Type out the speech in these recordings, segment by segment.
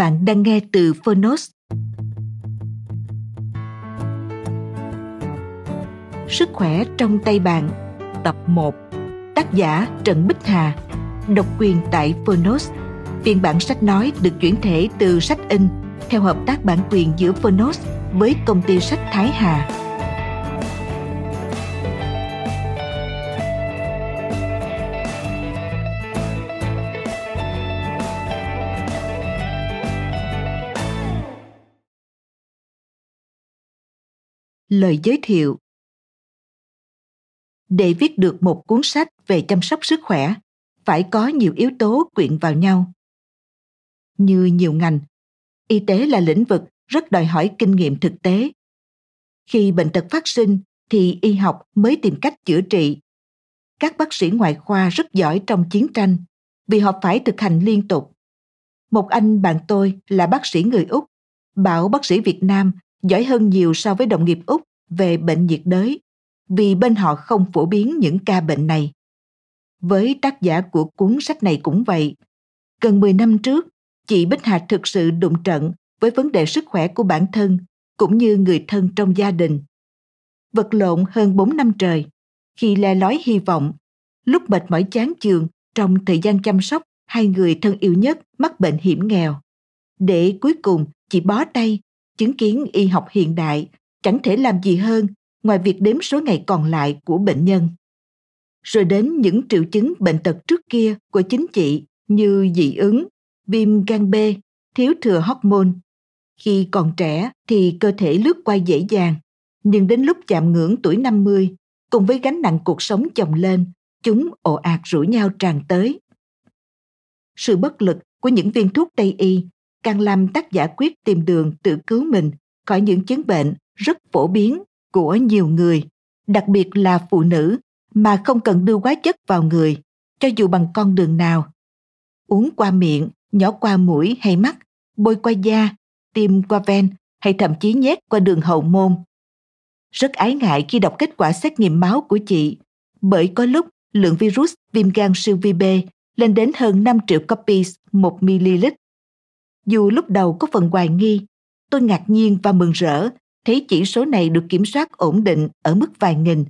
Bạn đang nghe từ Phonos. Sức khỏe trong tay bạn Tập 1 Tác giả Trần Bích Hà Độc quyền tại Phonos Phiên bản sách nói được chuyển thể từ sách in theo hợp tác bản quyền giữa Phonos với công ty sách Thái Hà. Lời giới thiệu Để viết được một cuốn sách về chăm sóc sức khỏe, phải có nhiều yếu tố quyện vào nhau. Như nhiều ngành, y tế là lĩnh vực rất đòi hỏi kinh nghiệm thực tế. Khi bệnh tật phát sinh thì y học mới tìm cách chữa trị. Các bác sĩ ngoại khoa rất giỏi trong chiến tranh vì họ phải thực hành liên tục. Một anh bạn tôi là bác sĩ người Úc, bảo bác sĩ Việt Nam giỏi hơn nhiều so với đồng nghiệp Úc về bệnh nhiệt đới vì bên họ không phổ biến những ca bệnh này. Với tác giả của cuốn sách này cũng vậy. Gần 10 năm trước, chị Bích Hà thực sự đụng trận với vấn đề sức khỏe của bản thân cũng như người thân trong gia đình. Vật lộn hơn 4 năm trời, khi le lói hy vọng, lúc mệt mỏi chán chường trong thời gian chăm sóc hai người thân yêu nhất mắc bệnh hiểm nghèo. Để cuối cùng chị bó tay chứng kiến y học hiện đại chẳng thể làm gì hơn ngoài việc đếm số ngày còn lại của bệnh nhân. Rồi đến những triệu chứng bệnh tật trước kia của chính chị như dị ứng, viêm gan B, thiếu thừa hormone. Khi còn trẻ thì cơ thể lướt qua dễ dàng, nhưng đến lúc chạm ngưỡng tuổi 50, cùng với gánh nặng cuộc sống chồng lên, chúng ồ ạt rủ nhau tràn tới. Sự bất lực của những viên thuốc Tây y càng làm tác giả quyết tìm đường tự cứu mình khỏi những chứng bệnh rất phổ biến của nhiều người, đặc biệt là phụ nữ mà không cần đưa quá chất vào người, cho dù bằng con đường nào. Uống qua miệng, nhỏ qua mũi hay mắt, bôi qua da, tiêm qua ven hay thậm chí nhét qua đường hậu môn. Rất ái ngại khi đọc kết quả xét nghiệm máu của chị, bởi có lúc lượng virus viêm gan siêu vi B lên đến hơn 5 triệu copies 1 ml. Dù lúc đầu có phần hoài nghi, tôi ngạc nhiên và mừng rỡ thấy chỉ số này được kiểm soát ổn định ở mức vài nghìn.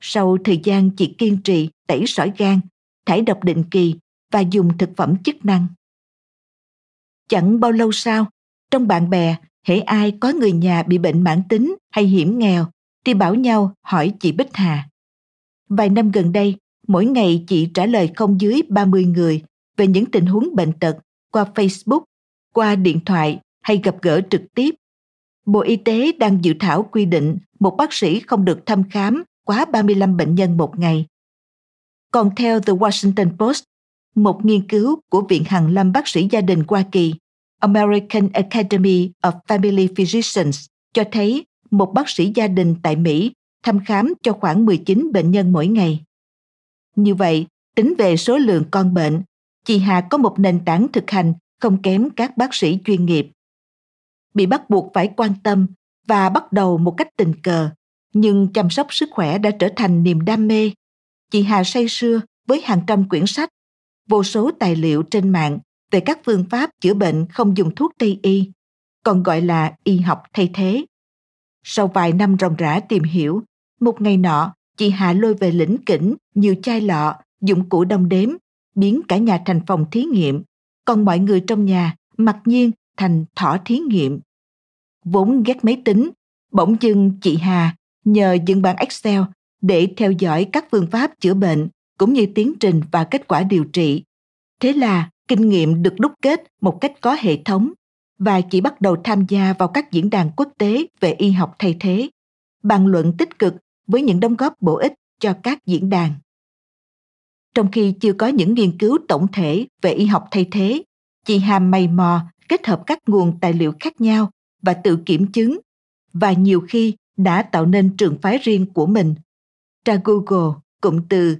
Sau thời gian chị kiên trì tẩy sỏi gan, thải độc định kỳ và dùng thực phẩm chức năng. Chẳng bao lâu sau, trong bạn bè, hễ ai có người nhà bị bệnh mãn tính hay hiểm nghèo, thì bảo nhau hỏi chị Bích Hà. Vài năm gần đây, mỗi ngày chị trả lời không dưới 30 người về những tình huống bệnh tật qua Facebook, qua điện thoại hay gặp gỡ trực tiếp. Bộ Y tế đang dự thảo quy định một bác sĩ không được thăm khám quá 35 bệnh nhân một ngày. Còn theo The Washington Post, một nghiên cứu của Viện Hàn Lâm Bác sĩ Gia đình Hoa Kỳ, American Academy of Family Physicians, cho thấy một bác sĩ gia đình tại Mỹ thăm khám cho khoảng 19 bệnh nhân mỗi ngày. Như vậy, tính về số lượng con bệnh, chị Hà có một nền tảng thực hành không kém các bác sĩ chuyên nghiệp. Bị bắt buộc phải quan tâm và bắt đầu một cách tình cờ, nhưng chăm sóc sức khỏe đã trở thành niềm đam mê. Chị Hà say sưa với hàng trăm quyển sách, vô số tài liệu trên mạng về các phương pháp chữa bệnh không dùng thuốc Tây y. còn gọi là y học thay thế. Sau vài năm ròng rã tìm hiểu, một ngày nọ, chị Hà lôi về lĩnh kỉnh nhiều chai lọ, dụng cụ đông đếm, biến cả nhà thành phòng thí nghiệm, còn mọi người trong nhà mặc nhiên thành thỏ thí nghiệm. Vốn ghét máy tính, bỗng dưng chị Hà nhờ dựng bản Excel để theo dõi các phương pháp chữa bệnh cũng như tiến trình và kết quả điều trị. Thế là kinh nghiệm được đúc kết một cách có hệ thống và chị bắt đầu tham gia vào các diễn đàn quốc tế về y học thay thế, bàn luận tích cực với những đóng góp bổ ích cho các diễn đàn. Trong khi chưa có những nghiên cứu tổng thể về y học thay thế, chị Hà mày mò kết hợp các nguồn tài liệu khác nhau và tự kiểm chứng và nhiều khi đã tạo nên trường phái riêng của mình. Tra Google cụm từ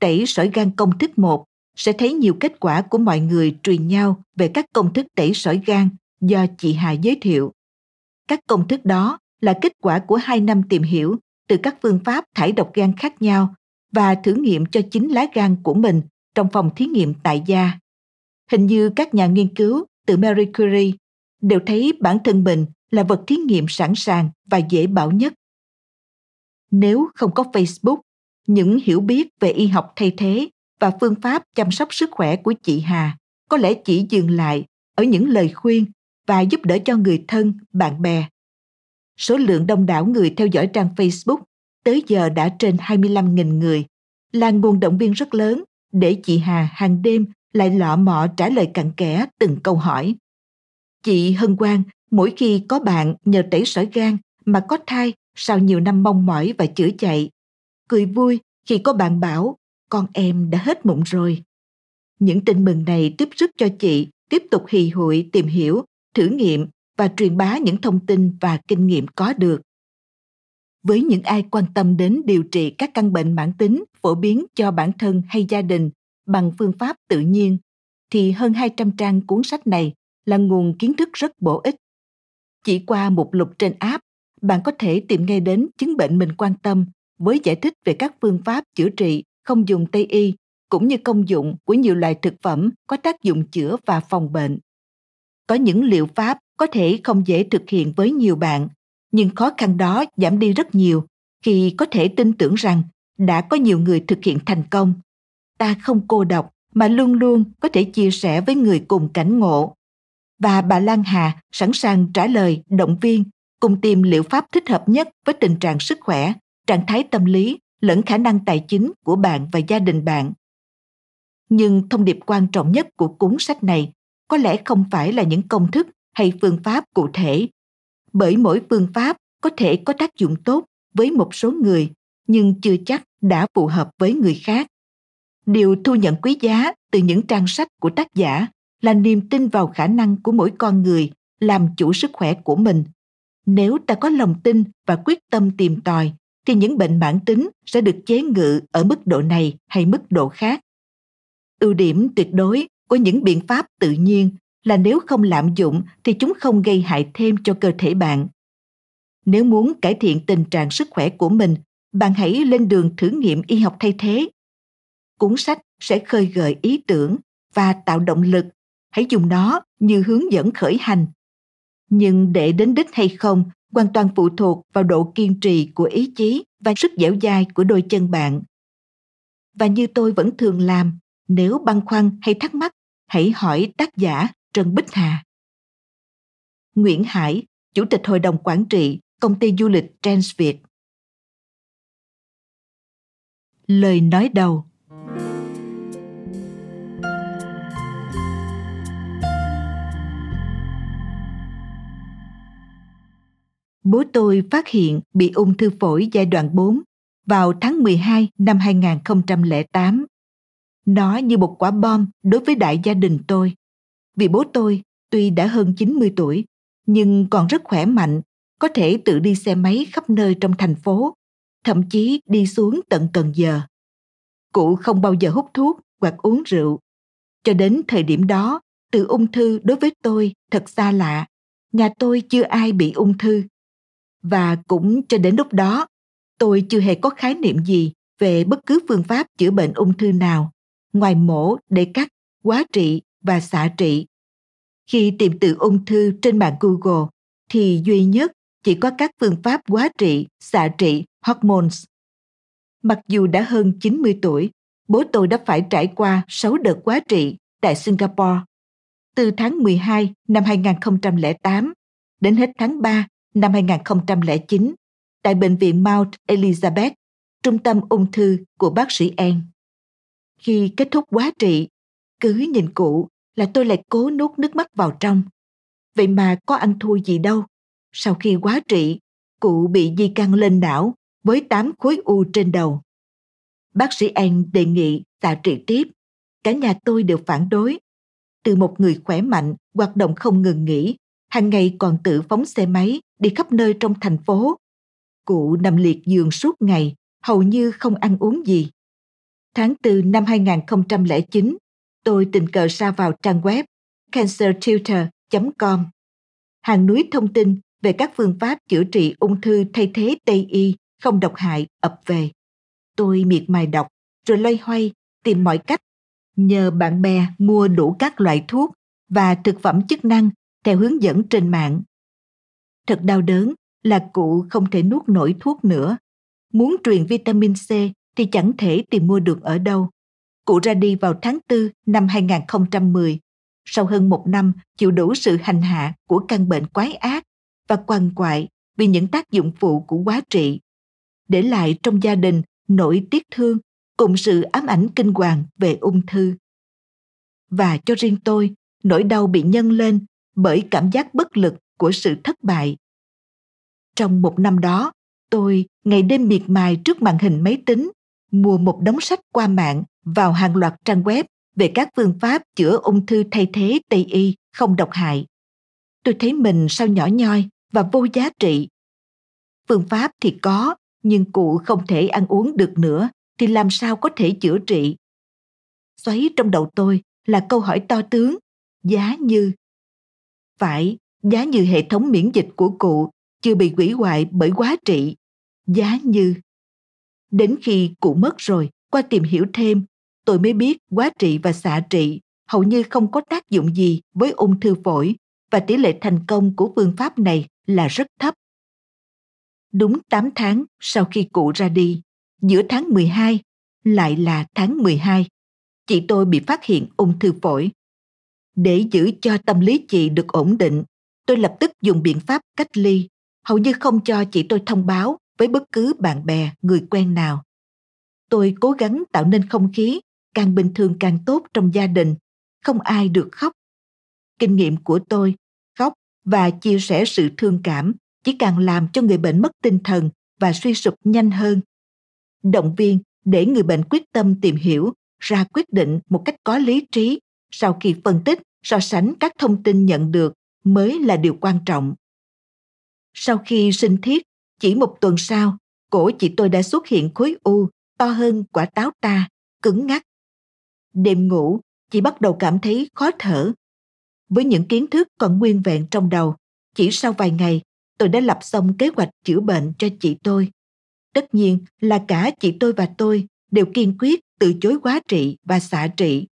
tẩy sỏi gan công thức 1 sẽ thấy nhiều kết quả của mọi người truyền nhau về các công thức tẩy sỏi gan do chị Hà giới thiệu. Các công thức đó là kết quả của hai năm tìm hiểu từ các phương pháp thải độc gan khác nhau và thử nghiệm cho chính lá gan của mình trong phòng thí nghiệm tại gia. Hình như các nhà nghiên cứu từ Marie Curie đều thấy bản thân mình là vật thí nghiệm sẵn sàng và dễ bảo nhất. Nếu không có Facebook, những hiểu biết về y học thay thế và phương pháp chăm sóc sức khỏe của chị Hà có lẽ chỉ dừng lại ở những lời khuyên và giúp đỡ cho người thân, bạn bè. Số lượng đông đảo người theo dõi trang Facebook tới giờ đã trên 25.000 người, là nguồn động viên rất lớn để chị Hà hàng đêm lại lọ mọ trả lời cặn kẽ từng câu hỏi. Chị Hân Quang mỗi khi có bạn nhờ tẩy sỏi gan mà có thai sau nhiều năm mong mỏi và chữa chạy. Cười vui khi có bạn bảo con em đã hết mụn rồi. Những tin mừng này tiếp sức cho chị tiếp tục hì hụi tìm hiểu, thử nghiệm và truyền bá những thông tin và kinh nghiệm có được. Với những ai quan tâm đến điều trị các căn bệnh mãn tính phổ biến cho bản thân hay gia đình bằng phương pháp tự nhiên, thì hơn 200 trang cuốn sách này là nguồn kiến thức rất bổ ích. Chỉ qua một lục trên app, bạn có thể tìm ngay đến chứng bệnh mình quan tâm với giải thích về các phương pháp chữa trị không dùng Tây y cũng như công dụng của nhiều loại thực phẩm có tác dụng chữa và phòng bệnh. Có những liệu pháp có thể không dễ thực hiện với nhiều bạn, nhưng khó khăn đó giảm đi rất nhiều khi có thể tin tưởng rằng đã có nhiều người thực hiện thành công. Ta không cô độc mà luôn luôn có thể chia sẻ với người cùng cảnh ngộ. Và bà Lan Hà sẵn sàng trả lời, động viên, cùng tìm liệu pháp thích hợp nhất với tình trạng sức khỏe, trạng thái tâm lý lẫn khả năng tài chính của bạn và gia đình bạn. Nhưng thông điệp quan trọng nhất của cuốn sách này có lẽ không phải là những công thức hay phương pháp cụ thể bởi mỗi phương pháp có thể có tác dụng tốt với một số người, nhưng chưa chắc đã phù hợp với người khác. Điều thu nhận quý giá từ những trang sách của tác giả là niềm tin vào khả năng của mỗi con người làm chủ sức khỏe của mình. Nếu ta có lòng tin và quyết tâm tìm tòi, thì những bệnh mãn tính sẽ được chế ngự ở mức độ này hay mức độ khác. Ưu điểm tuyệt đối của những biện pháp tự nhiên là nếu không lạm dụng thì chúng không gây hại thêm cho cơ thể bạn. Nếu muốn cải thiện tình trạng sức khỏe của mình, bạn hãy lên đường thử nghiệm y học thay thế. Cuốn sách sẽ khơi gợi ý tưởng và tạo động lực. Hãy dùng nó như hướng dẫn khởi hành. Nhưng để đến đích hay không hoàn toàn phụ thuộc vào độ kiên trì của ý chí và sức dẻo dai của đôi chân bạn. Và như tôi vẫn thường làm, nếu băn khoăn hay thắc mắc, hãy hỏi tác giả Trần Bích Hà. Nguyễn Hải, Chủ tịch Hội đồng Quản trị, Công ty Du lịch Trans Việt. Lời nói đầu Bố tôi phát hiện bị ung thư phổi giai đoạn 4 vào tháng 12 năm 2008. Nó như một quả bom đối với đại gia đình tôi vì bố tôi tuy đã hơn 90 tuổi nhưng còn rất khỏe mạnh, có thể tự đi xe máy khắp nơi trong thành phố, thậm chí đi xuống tận Cần Giờ. Cụ không bao giờ hút thuốc hoặc uống rượu. Cho đến thời điểm đó, từ ung thư đối với tôi thật xa lạ. Nhà tôi chưa ai bị ung thư. Và cũng cho đến lúc đó, tôi chưa hề có khái niệm gì về bất cứ phương pháp chữa bệnh ung thư nào, ngoài mổ để cắt, quá trị và xạ trị. Khi tìm từ ung thư trên mạng Google thì duy nhất chỉ có các phương pháp quá trị, xạ trị, hormones. Mặc dù đã hơn 90 tuổi, bố tôi đã phải trải qua 6 đợt quá trị tại Singapore. Từ tháng 12 năm 2008 đến hết tháng 3 năm 2009 tại Bệnh viện Mount Elizabeth, trung tâm ung thư của bác sĩ An. Khi kết thúc quá trị, cứ nhìn cụ là tôi lại cố nuốt nước mắt vào trong. Vậy mà có ăn thua gì đâu. Sau khi quá trị, cụ bị di căn lên não với 8 khối u trên đầu. Bác sĩ An đề nghị tạ trị tiếp. Cả nhà tôi đều phản đối. Từ một người khỏe mạnh, hoạt động không ngừng nghỉ, hàng ngày còn tự phóng xe máy đi khắp nơi trong thành phố. Cụ nằm liệt giường suốt ngày, hầu như không ăn uống gì. Tháng 4 năm 2009, tôi tình cờ sa vào trang web cancertutor.com. Hàng núi thông tin về các phương pháp chữa trị ung thư thay thế Tây y không độc hại ập về. Tôi miệt mài đọc, rồi loay hoay tìm mọi cách nhờ bạn bè mua đủ các loại thuốc và thực phẩm chức năng theo hướng dẫn trên mạng. Thật đau đớn là cụ không thể nuốt nổi thuốc nữa. Muốn truyền vitamin C thì chẳng thể tìm mua được ở đâu. Cụ ra đi vào tháng 4 năm 2010, sau hơn một năm chịu đủ sự hành hạ của căn bệnh quái ác và quằn quại vì những tác dụng phụ của quá trị. Để lại trong gia đình nỗi tiếc thương cùng sự ám ảnh kinh hoàng về ung thư. Và cho riêng tôi, nỗi đau bị nhân lên bởi cảm giác bất lực của sự thất bại. Trong một năm đó, tôi ngày đêm miệt mài trước màn hình máy tính, mua một đống sách qua mạng vào hàng loạt trang web về các phương pháp chữa ung thư thay thế Tây y không độc hại. Tôi thấy mình sao nhỏ nhoi và vô giá trị. Phương pháp thì có, nhưng cụ không thể ăn uống được nữa thì làm sao có thể chữa trị? Xoáy trong đầu tôi là câu hỏi to tướng, giá như. Phải, giá như hệ thống miễn dịch của cụ chưa bị hủy hoại bởi quá trị. Giá như. Đến khi cụ mất rồi, qua tìm hiểu thêm, tôi mới biết quá trị và xạ trị hầu như không có tác dụng gì với ung thư phổi và tỷ lệ thành công của phương pháp này là rất thấp. Đúng 8 tháng sau khi cụ ra đi, giữa tháng 12, lại là tháng 12, chị tôi bị phát hiện ung thư phổi. Để giữ cho tâm lý chị được ổn định, tôi lập tức dùng biện pháp cách ly, hầu như không cho chị tôi thông báo với bất cứ bạn bè, người quen nào. Tôi cố gắng tạo nên không khí càng bình thường càng tốt trong gia đình, không ai được khóc. Kinh nghiệm của tôi, khóc và chia sẻ sự thương cảm chỉ càng làm cho người bệnh mất tinh thần và suy sụp nhanh hơn. Động viên để người bệnh quyết tâm tìm hiểu, ra quyết định một cách có lý trí sau khi phân tích, so sánh các thông tin nhận được mới là điều quan trọng. Sau khi sinh thiết, chỉ một tuần sau, cổ chị tôi đã xuất hiện khối u to hơn quả táo ta, cứng ngắc. Đêm ngủ, chị bắt đầu cảm thấy khó thở. Với những kiến thức còn nguyên vẹn trong đầu, chỉ sau vài ngày, tôi đã lập xong kế hoạch chữa bệnh cho chị tôi. Tất nhiên là cả chị tôi và tôi đều kiên quyết từ chối quá trị và xạ trị.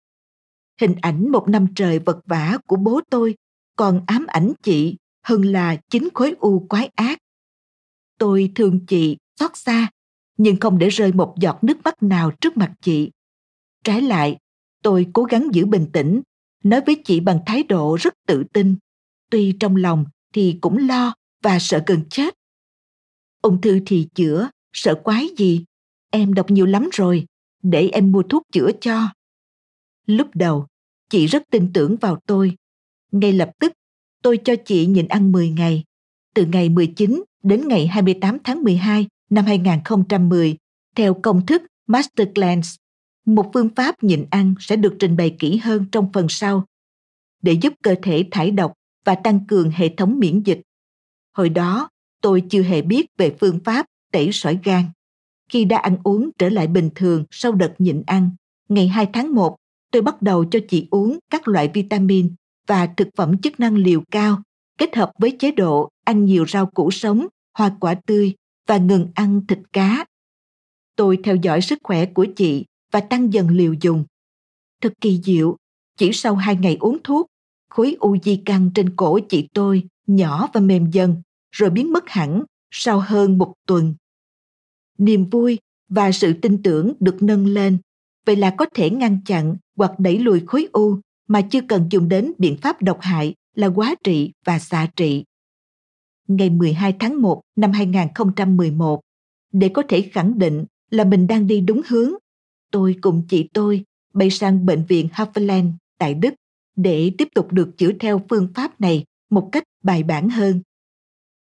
Hình ảnh một năm trời vật vả của bố tôi còn ám ảnh chị hơn là chính khối u quái ác. Tôi thương chị xót xa, nhưng không để rơi một giọt nước mắt nào trước mặt chị. Trái lại, tôi cố gắng giữ bình tĩnh, nói với chị bằng thái độ rất tự tin. Tuy trong lòng thì cũng lo và sợ gần chết. Ung thư thì chữa, sợ quái gì? Em đọc nhiều lắm rồi, để em mua thuốc chữa cho. Lúc đầu, chị rất tin tưởng vào tôi. Ngay lập tức, tôi cho chị nhịn ăn 10 ngày. Từ ngày 19 đến ngày 28 tháng 12 năm 2010, theo công thức Master Cleanse. Một phương pháp nhịn ăn sẽ được trình bày kỹ hơn trong phần sau để giúp cơ thể thải độc và tăng cường hệ thống miễn dịch. Hồi đó, tôi chưa hề biết về phương pháp tẩy sỏi gan. Khi đã ăn uống trở lại bình thường sau đợt nhịn ăn, ngày 2 tháng 1, tôi bắt đầu cho chị uống các loại vitamin và thực phẩm chức năng liều cao kết hợp với chế độ ăn nhiều rau củ sống, hoa quả tươi và ngừng ăn thịt cá. Tôi theo dõi sức khỏe của chị và tăng dần liều dùng. Thật kỳ diệu, chỉ sau hai ngày uống thuốc, khối u di căn trên cổ chị tôi nhỏ và mềm dần rồi biến mất hẳn sau hơn một tuần. Niềm vui và sự tin tưởng được nâng lên, vậy là có thể ngăn chặn hoặc đẩy lùi khối u mà chưa cần dùng đến biện pháp độc hại là quá trị và xạ trị. Ngày 12 tháng 1 năm 2011, để có thể khẳng định là mình đang đi đúng hướng, tôi cùng chị tôi bay sang bệnh viện Haveland tại Đức để tiếp tục được chữa theo phương pháp này một cách bài bản hơn.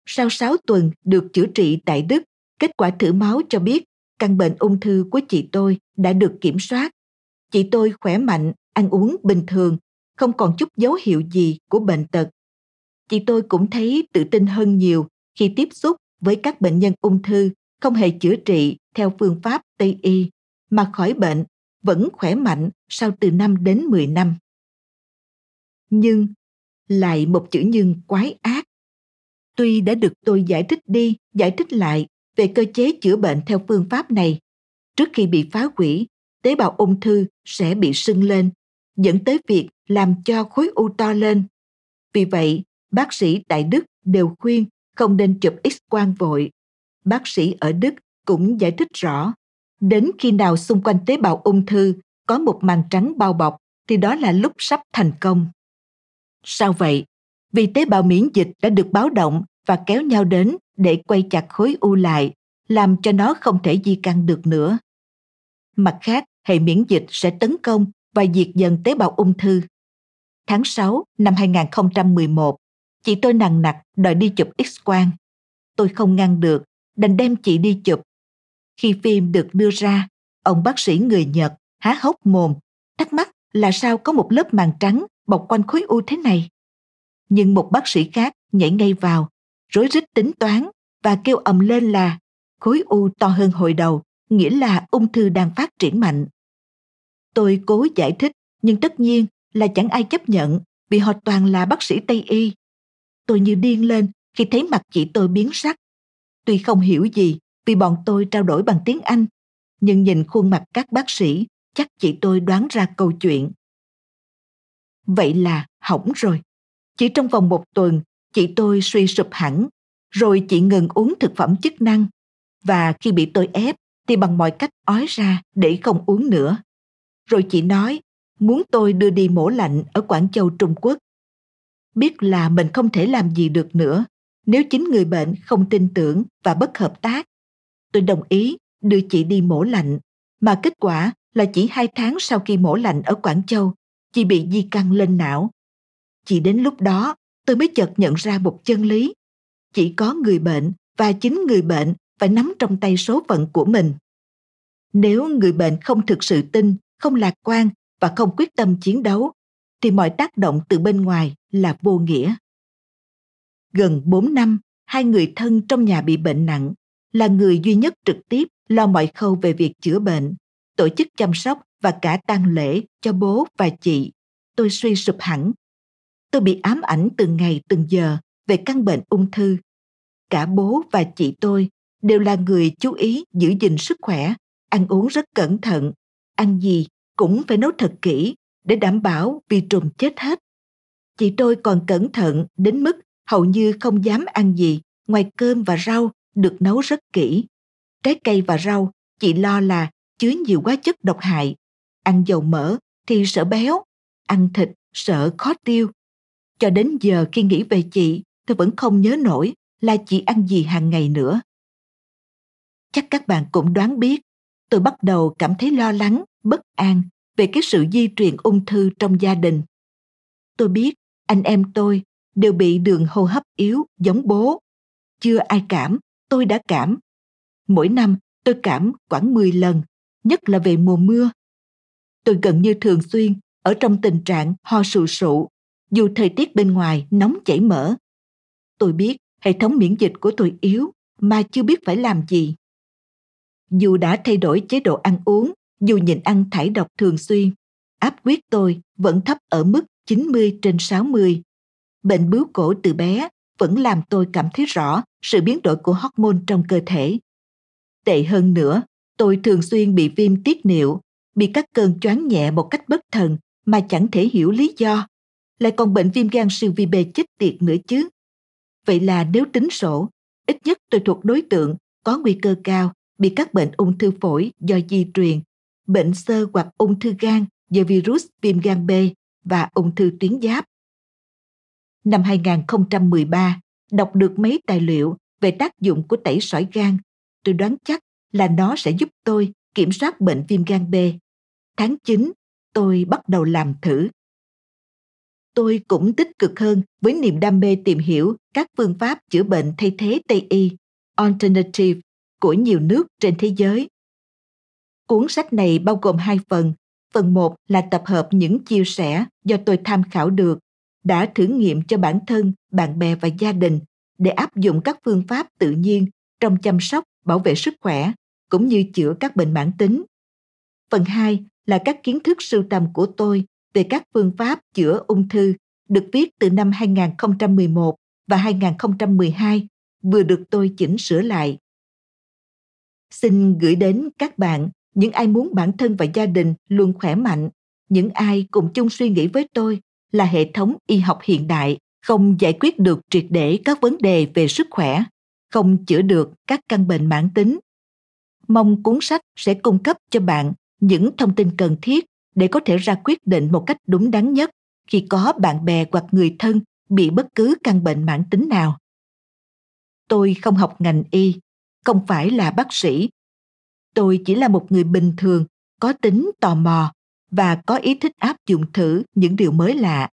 Sau 6 tuần được chữa trị tại Đức, kết quả thử máu cho biết căn bệnh ung thư của chị tôi đã được kiểm soát. Chị tôi khỏe mạnh, ăn uống bình thường, không còn chút dấu hiệu gì của bệnh tật. Chị tôi cũng thấy tự tin hơn nhiều khi tiếp xúc với các bệnh nhân ung thư không hề chữa trị theo phương pháp Tây y mà khỏi bệnh vẫn khỏe mạnh sau từ 5 đến 10 năm. Nhưng lại một chữ nhưng quái ác. Tuy đã được tôi giải thích đi, giải thích lại về cơ chế chữa bệnh theo phương pháp này, trước khi bị phá hủy, tế bào ung thư sẽ bị sưng lên, dẫn tới việc làm cho khối u to lên. Vì vậy, bác sĩ tại Đức đều khuyên không nên chụp X-quang vội. Bác sĩ ở Đức cũng giải thích rõ, đến khi nào xung quanh tế bào ung thư có một màng trắng bao bọc thì đó là lúc sắp thành công. Sao vậy? Vì tế bào miễn dịch đã được báo động và kéo nhau đến để quay chặt khối u lại, làm cho nó không thể di căn được nữa. Mặt khác, hệ miễn dịch sẽ tấn công và diệt dần tế bào ung thư. Tháng 6 năm 2011, chị tôi nặng nặc đòi đi chụp X-quang. Tôi không ngăn được, đành đem chị đi chụp. Khi phim được đưa ra, ông bác sĩ người Nhật há hốc mồm, thắc mắc là sao có một lớp màng trắng bọc quanh khối u thế này. Nhưng một bác sĩ khác nhảy ngay vào, rối rít tính toán và kêu ầm lên là khối u to hơn hồi đầu, nghĩa là ung thư đang phát triển mạnh. Tôi cố giải thích, nhưng tất nhiên là chẳng ai chấp nhận vì họ toàn là bác sĩ Tây Y. Tôi như điên lên khi thấy mặt chị tôi biến sắc. Tuy không hiểu gì vì bọn tôi trao đổi bằng tiếng Anh, nhưng nhìn khuôn mặt các bác sĩ, chắc chị tôi đoán ra câu chuyện. Vậy là hỏng rồi. Chỉ trong vòng một tuần, chị tôi suy sụp hẳn, rồi chị ngừng uống thực phẩm chức năng. Và khi bị tôi ép, thì bằng mọi cách ói ra để không uống nữa. Rồi chị nói, muốn tôi đưa đi mổ lạnh ở Quảng Châu, Trung Quốc. Biết là mình không thể làm gì được nữa nếu chính người bệnh không tin tưởng và bất hợp tác. Tôi đồng ý đưa chị đi mổ lạnh, mà kết quả là chỉ hai tháng sau khi mổ lạnh ở Quảng Châu, chị bị di căn lên não. Chỉ đến lúc đó tôi mới chợt nhận ra một chân lý. Chỉ có người bệnh và chính người bệnh phải nắm trong tay số phận của mình. Nếu người bệnh không thực sự tin, không lạc quan và không quyết tâm chiến đấu, thì mọi tác động từ bên ngoài là vô nghĩa. Gần 4 năm, hai người thân trong nhà bị bệnh nặng, là người duy nhất trực tiếp lo mọi khâu về việc chữa bệnh, tổ chức chăm sóc và cả tang lễ cho bố và chị. Tôi suy sụp hẳn. Tôi bị ám ảnh từng ngày từng giờ về căn bệnh ung thư. Cả bố và chị tôi đều là người chú ý giữ gìn sức khỏe, ăn uống rất cẩn thận, ăn gì cũng phải nấu thật kỹ để đảm bảo vi trùng chết hết. Chị tôi còn cẩn thận đến mức hầu như không dám ăn gì ngoài cơm và rau được nấu rất kỹ. Trái cây và rau chị lo là chứa nhiều hóa chất độc hại. Ăn dầu mỡ thì sợ béo, ăn thịt sợ khó tiêu. Cho đến giờ khi nghĩ về chị, tôi vẫn không nhớ nổi là chị ăn gì hàng ngày nữa. Chắc các bạn cũng đoán biết, tôi bắt đầu cảm thấy lo lắng, bất an về cái sự di truyền ung thư trong gia đình. Tôi biết anh em tôi đều bị đường hô hấp yếu giống bố. Chưa ai cảm, tôi đã cảm. Mỗi năm tôi cảm khoảng 10 lần, nhất là về mùa mưa. Tôi gần như thường xuyên ở trong tình trạng ho sù sụ, dù thời tiết bên ngoài nóng chảy mỡ. Tôi biết hệ thống miễn dịch của tôi yếu mà chưa biết phải làm gì. Dù đã thay đổi chế độ ăn uống, dù nhịn ăn thải độc thường xuyên, áp huyết tôi vẫn thấp ở mức 90 trên 60. Bệnh bướu cổ từ bé vẫn làm tôi cảm thấy rõ sự biến đổi của hormone trong cơ thể. Tệ hơn nữa, tôi thường xuyên bị viêm tiết niệu, bị các cơn choáng nhẹ một cách bất thần mà chẳng thể hiểu lý do. lại còn bệnh viêm gan siêu vi B chết tiệt nữa chứ. Vậy là nếu tính sổ, ít nhất tôi thuộc đối tượng có nguy cơ cao bị các bệnh ung thư phổi do di truyền, bệnh sơ hoặc ung thư gan do virus viêm gan B và ung thư tuyến giáp. Năm 2013, đọc được mấy tài liệu về tác dụng của tẩy sỏi gan, tôi đoán chắc là nó sẽ giúp tôi kiểm soát bệnh viêm gan B. Tháng 9, tôi bắt đầu làm thử. Tôi cũng tích cực hơn với niềm đam mê tìm hiểu các phương pháp chữa bệnh thay thế Tây y, alternative của nhiều nước trên thế giới. Cuốn sách này bao gồm hai phần. Phần một là tập hợp những chia sẻ do tôi tham khảo được, đã thử nghiệm cho bản thân, bạn bè và gia đình để áp dụng các phương pháp tự nhiên trong chăm sóc, bảo vệ sức khỏe cũng như chữa các bệnh mãn tính. Phần 2 là các kiến thức sưu tầm của tôi về các phương pháp chữa ung thư được viết từ năm 2011 và 2012 vừa được tôi chỉnh sửa lại. Xin gửi đến các bạn những ai muốn bản thân và gia đình luôn khỏe mạnh, những ai cùng chung suy nghĩ với tôi là hệ thống y học hiện đại không giải quyết được triệt để các vấn đề về sức khỏe, không chữa được các căn bệnh mãn tính. Mong cuốn sách sẽ cung cấp cho bạn những thông tin cần thiết để có thể ra quyết định một cách đúng đắn nhất khi có bạn bè hoặc người thân bị bất cứ căn bệnh mãn tính nào. Tôi không học ngành y, không phải là bác sĩ. Tôi chỉ là một người bình thường, có tính tò mò và có ý thích áp dụng thử những điều mới lạ.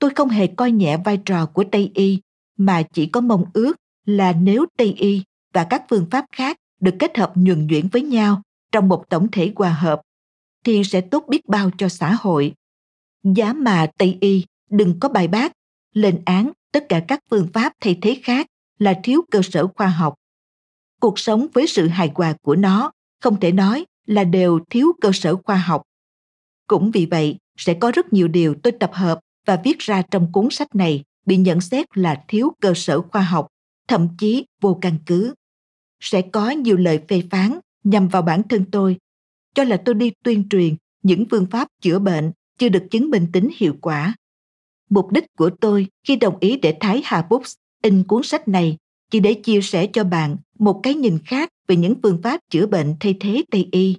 Tôi không hề coi nhẹ vai trò của Tây y, mà chỉ có mong ước là nếu Tây y và các phương pháp khác được kết hợp nhuần nhuyễn với nhau trong một tổng thể hòa hợp thì sẽ tốt biết bao cho xã hội. Giá mà Tây y đừng có bài bác, lên án tất cả các phương pháp thay thế khác là thiếu cơ sở khoa học. Cuộc sống với sự hài hòa của nó không thể nói là đều thiếu cơ sở khoa học. Cũng vì vậy, sẽ có rất nhiều điều tôi tập hợp và viết ra trong cuốn sách này bị nhận xét là thiếu cơ sở khoa học, thậm chí vô căn cứ. Sẽ có nhiều lời phê phán nhằm vào bản thân tôi, cho là tôi đi tuyên truyền những phương pháp chữa bệnh chưa được chứng minh tính hiệu quả. Mục đích của tôi khi đồng ý để Thái Hà Books in cuốn sách này chỉ để chia sẻ cho bạn một cái nhìn khác về những phương pháp chữa bệnh thay thế Tây y.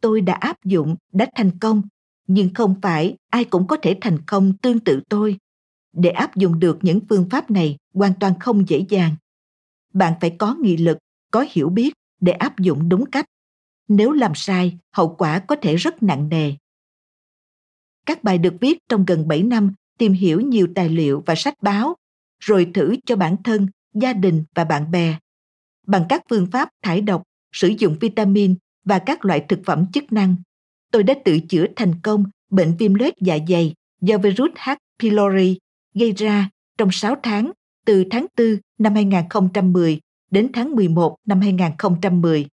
Tôi đã áp dụng, đã thành công, nhưng không phải ai cũng có thể thành công tương tự tôi. Để áp dụng được những phương pháp này hoàn toàn không dễ dàng. Bạn phải có nghị lực, có hiểu biết để áp dụng đúng cách. Nếu làm sai, hậu quả có thể rất nặng nề. Các bài được viết trong gần 7 năm tìm hiểu nhiều tài liệu và sách báo, rồi thử cho bản thân, gia đình và bạn bè. Bằng các phương pháp thải độc, sử dụng vitamin và các loại thực phẩm chức năng, tôi đã tự chữa thành công bệnh viêm loét dạ dày do virus H. pylori gây ra trong 6 tháng từ tháng 4 năm 2010 đến tháng 11 năm 2010.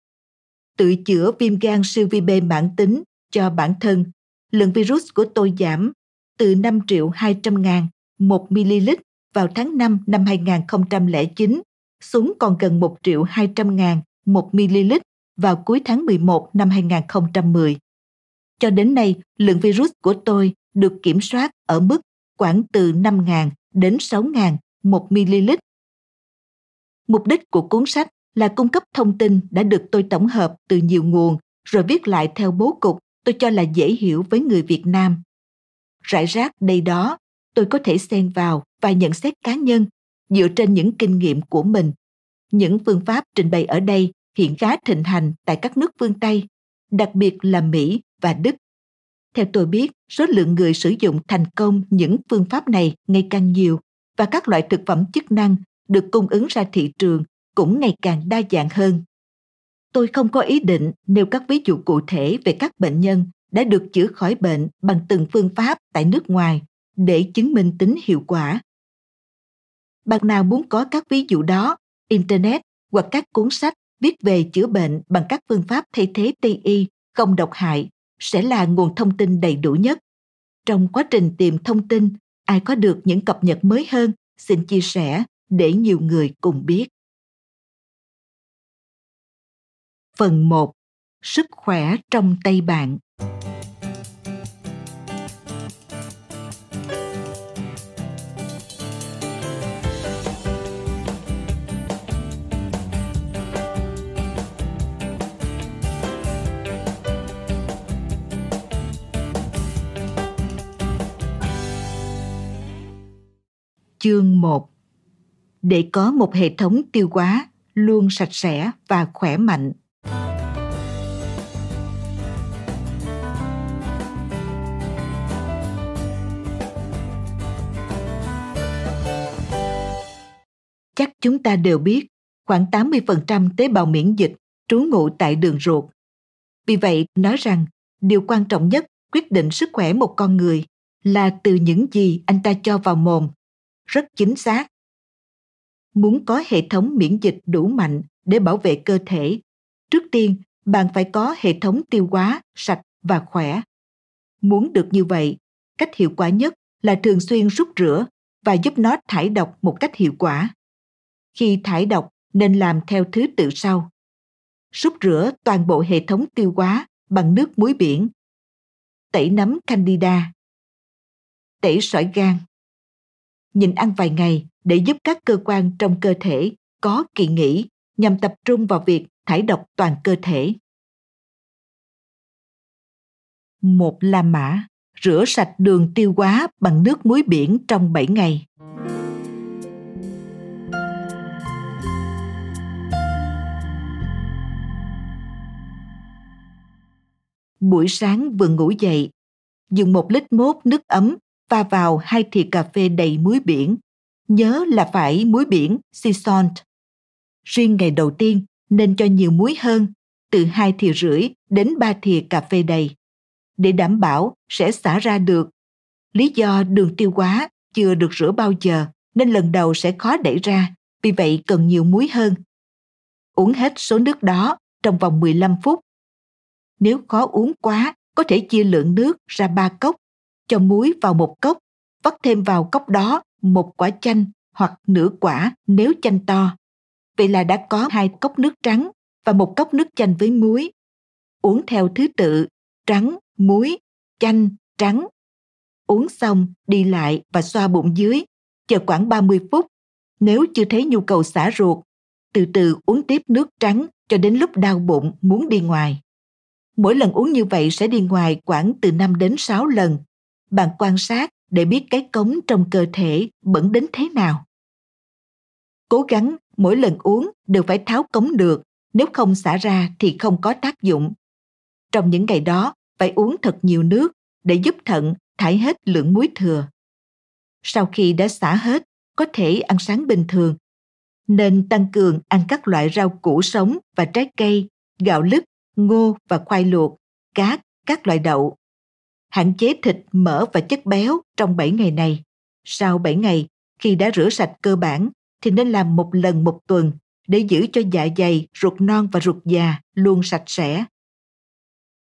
Tự chữa viêm gan siêu vi B mãn tính cho bản thân, lượng virus của tôi giảm từ 5 triệu 200 ngàn 1 ml vào tháng 5 năm 2009 xuống còn gần 1 triệu 200 ngàn 1 ml vào cuối tháng 11 năm 2010. Cho đến nay, lượng virus của tôi được kiểm soát ở mức khoảng từ 5.000 đến 6.000 1 ml. Mục đích của cuốn sách là cung cấp thông tin đã được tôi tổng hợp từ nhiều nguồn rồi viết lại theo bố cục tôi cho là dễ hiểu với người Việt Nam rải rác đây đó tôi có thể xen vào và nhận xét cá nhân dựa trên những kinh nghiệm của mình những phương pháp trình bày ở đây hiện khá thịnh hành tại các nước phương tây đặc biệt là mỹ và đức theo tôi biết số lượng người sử dụng thành công những phương pháp này ngày càng nhiều và các loại thực phẩm chức năng được cung ứng ra thị trường cũng ngày càng đa dạng hơn tôi không có ý định nêu các ví dụ cụ thể về các bệnh nhân đã được chữa khỏi bệnh bằng từng phương pháp tại nước ngoài để chứng minh tính hiệu quả. Bạn nào muốn có các ví dụ đó, Internet hoặc các cuốn sách biết về chữa bệnh bằng các phương pháp thay thế Tây y không độc hại sẽ là nguồn thông tin đầy đủ nhất. Trong quá trình tìm thông tin, ai có được những cập nhật mới hơn, xin chia sẻ để nhiều người cùng biết. Phần 1. Sức khỏe trong tay bạn Chương 1 Để có một hệ thống tiêu hóa luôn sạch sẽ và khỏe mạnh. Chắc chúng ta đều biết khoảng 80% tế bào miễn dịch trú ngụ tại đường ruột. Vì vậy, nói rằng điều quan trọng nhất quyết định sức khỏe một con người là từ những gì anh ta cho vào mồm. Rất chính xác. Muốn có hệ thống miễn dịch đủ mạnh để bảo vệ cơ thể, trước tiên bạn phải có hệ thống tiêu hóa sạch và khỏe. Muốn được như vậy, cách hiệu quả nhất là thường xuyên rút rửa và giúp nó thải độc một cách hiệu quả. Khi thải độc nên làm theo thứ tự sau. Rút rửa toàn bộ hệ thống tiêu hóa bằng nước muối biển. Tẩy nấm candida. Tẩy sỏi gan. Nhìn ăn vài ngày để giúp các cơ quan trong cơ thể có kỳ nghỉ nhằm tập trung vào việc thải độc toàn cơ thể. Một La Mã rửa sạch đường tiêu hóa bằng nước muối biển trong 7 ngày. buổi sáng vừa ngủ dậy, dùng một lít mốt nước ấm và vào hai thìa cà phê đầy muối biển. Nhớ là phải muối biển sea salt. Riêng ngày đầu tiên nên cho nhiều muối hơn, từ hai thìa rưỡi đến ba thìa cà phê đầy. Để đảm bảo sẽ xả ra được. Lý do đường tiêu hóa chưa được rửa bao giờ nên lần đầu sẽ khó đẩy ra, vì vậy cần nhiều muối hơn. Uống hết số nước đó trong vòng 15 phút nếu khó uống quá, có thể chia lượng nước ra ba cốc, cho muối vào một cốc, vắt thêm vào cốc đó một quả chanh hoặc nửa quả nếu chanh to. Vậy là đã có hai cốc nước trắng và một cốc nước chanh với muối. Uống theo thứ tự trắng, muối, chanh, trắng. Uống xong, đi lại và xoa bụng dưới, chờ khoảng 30 phút. Nếu chưa thấy nhu cầu xả ruột, từ từ uống tiếp nước trắng cho đến lúc đau bụng muốn đi ngoài. Mỗi lần uống như vậy sẽ đi ngoài khoảng từ 5 đến 6 lần. Bạn quan sát để biết cái cống trong cơ thể bẩn đến thế nào. Cố gắng mỗi lần uống đều phải tháo cống được, nếu không xả ra thì không có tác dụng. Trong những ngày đó, phải uống thật nhiều nước để giúp thận thải hết lượng muối thừa. Sau khi đã xả hết, có thể ăn sáng bình thường. Nên tăng cường ăn các loại rau củ sống và trái cây, gạo lứt ngô và khoai luộc, cá, các loại đậu. Hạn chế thịt, mỡ và chất béo trong 7 ngày này. Sau 7 ngày, khi đã rửa sạch cơ bản, thì nên làm một lần một tuần để giữ cho dạ dày, ruột non và ruột già luôn sạch sẽ.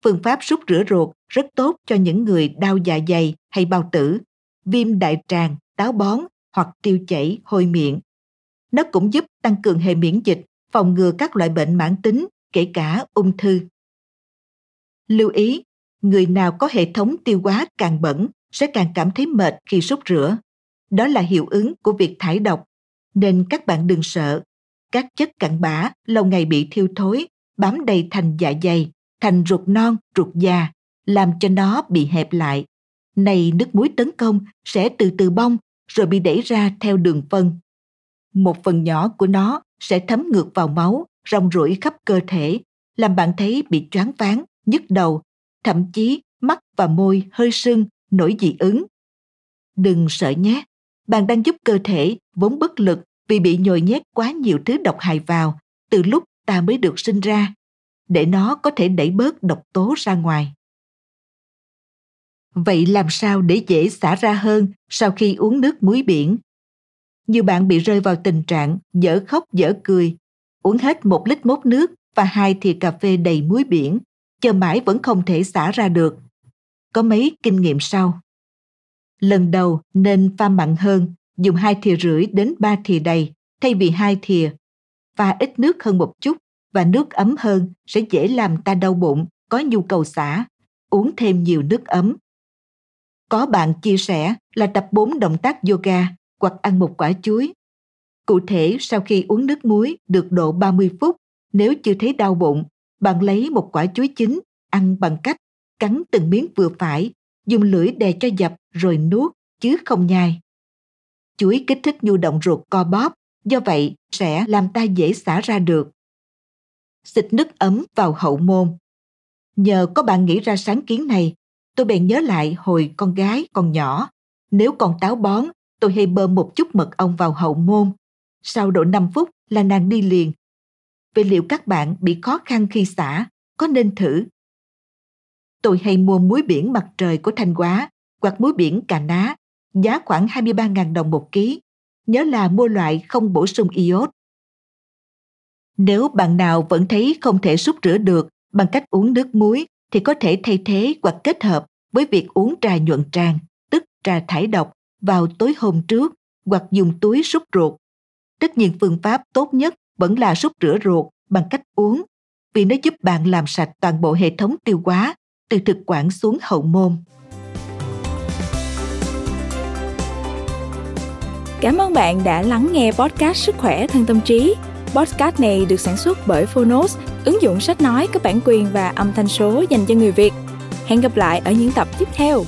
Phương pháp rút rửa ruột rất tốt cho những người đau dạ dày hay bao tử, viêm đại tràng, táo bón hoặc tiêu chảy, hôi miệng. Nó cũng giúp tăng cường hệ miễn dịch, phòng ngừa các loại bệnh mãn tính kể cả ung thư. Lưu ý, người nào có hệ thống tiêu hóa càng bẩn sẽ càng cảm thấy mệt khi súc rửa. Đó là hiệu ứng của việc thải độc, nên các bạn đừng sợ. Các chất cặn bã lâu ngày bị thiêu thối, bám đầy thành dạ dày, thành ruột non, ruột già, làm cho nó bị hẹp lại. Này nước muối tấn công sẽ từ từ bong rồi bị đẩy ra theo đường phân. Một phần nhỏ của nó sẽ thấm ngược vào máu rong rủi khắp cơ thể, làm bạn thấy bị choáng váng, nhức đầu, thậm chí mắt và môi hơi sưng, nổi dị ứng. Đừng sợ nhé, bạn đang giúp cơ thể vốn bất lực vì bị nhồi nhét quá nhiều thứ độc hại vào từ lúc ta mới được sinh ra, để nó có thể đẩy bớt độc tố ra ngoài. Vậy làm sao để dễ xả ra hơn sau khi uống nước muối biển? Như bạn bị rơi vào tình trạng dở khóc dở cười uống hết một lít mốt nước và hai thìa cà phê đầy muối biển, chờ mãi vẫn không thể xả ra được. Có mấy kinh nghiệm sau. Lần đầu nên pha mặn hơn, dùng hai thìa rưỡi đến ba thìa đầy thay vì hai thìa. Pha ít nước hơn một chút và nước ấm hơn sẽ dễ làm ta đau bụng, có nhu cầu xả. Uống thêm nhiều nước ấm. Có bạn chia sẻ là tập 4 động tác yoga hoặc ăn một quả chuối Cụ thể sau khi uống nước muối được độ 30 phút, nếu chưa thấy đau bụng, bạn lấy một quả chuối chín, ăn bằng cách cắn từng miếng vừa phải, dùng lưỡi đè cho dập rồi nuốt chứ không nhai. chuối kích thích nhu động ruột co bóp, do vậy sẽ làm ta dễ xả ra được. Xịt nước ấm vào hậu môn. Nhờ có bạn nghĩ ra sáng kiến này, tôi bèn nhớ lại hồi con gái còn nhỏ. Nếu còn táo bón, tôi hay bơm một chút mật ong vào hậu môn. Sau độ 5 phút là nàng đi liền về liệu các bạn bị khó khăn khi xả, có nên thử? Tôi hay mua muối biển mặt trời của Thanh Hóa hoặc muối biển Cà Ná, giá khoảng 23.000 đồng một ký. Nhớ là mua loại không bổ sung iốt. Nếu bạn nào vẫn thấy không thể súc rửa được bằng cách uống nước muối thì có thể thay thế hoặc kết hợp với việc uống trà nhuận tràng, tức trà thải độc vào tối hôm trước hoặc dùng túi súc ruột. Tất nhiên phương pháp tốt nhất vẫn là súc rửa ruột bằng cách uống vì nó giúp bạn làm sạch toàn bộ hệ thống tiêu hóa từ thực quản xuống hậu môn. Cảm ơn bạn đã lắng nghe podcast Sức khỏe thân tâm trí. Podcast này được sản xuất bởi Phonos, ứng dụng sách nói có bản quyền và âm thanh số dành cho người Việt. Hẹn gặp lại ở những tập tiếp theo.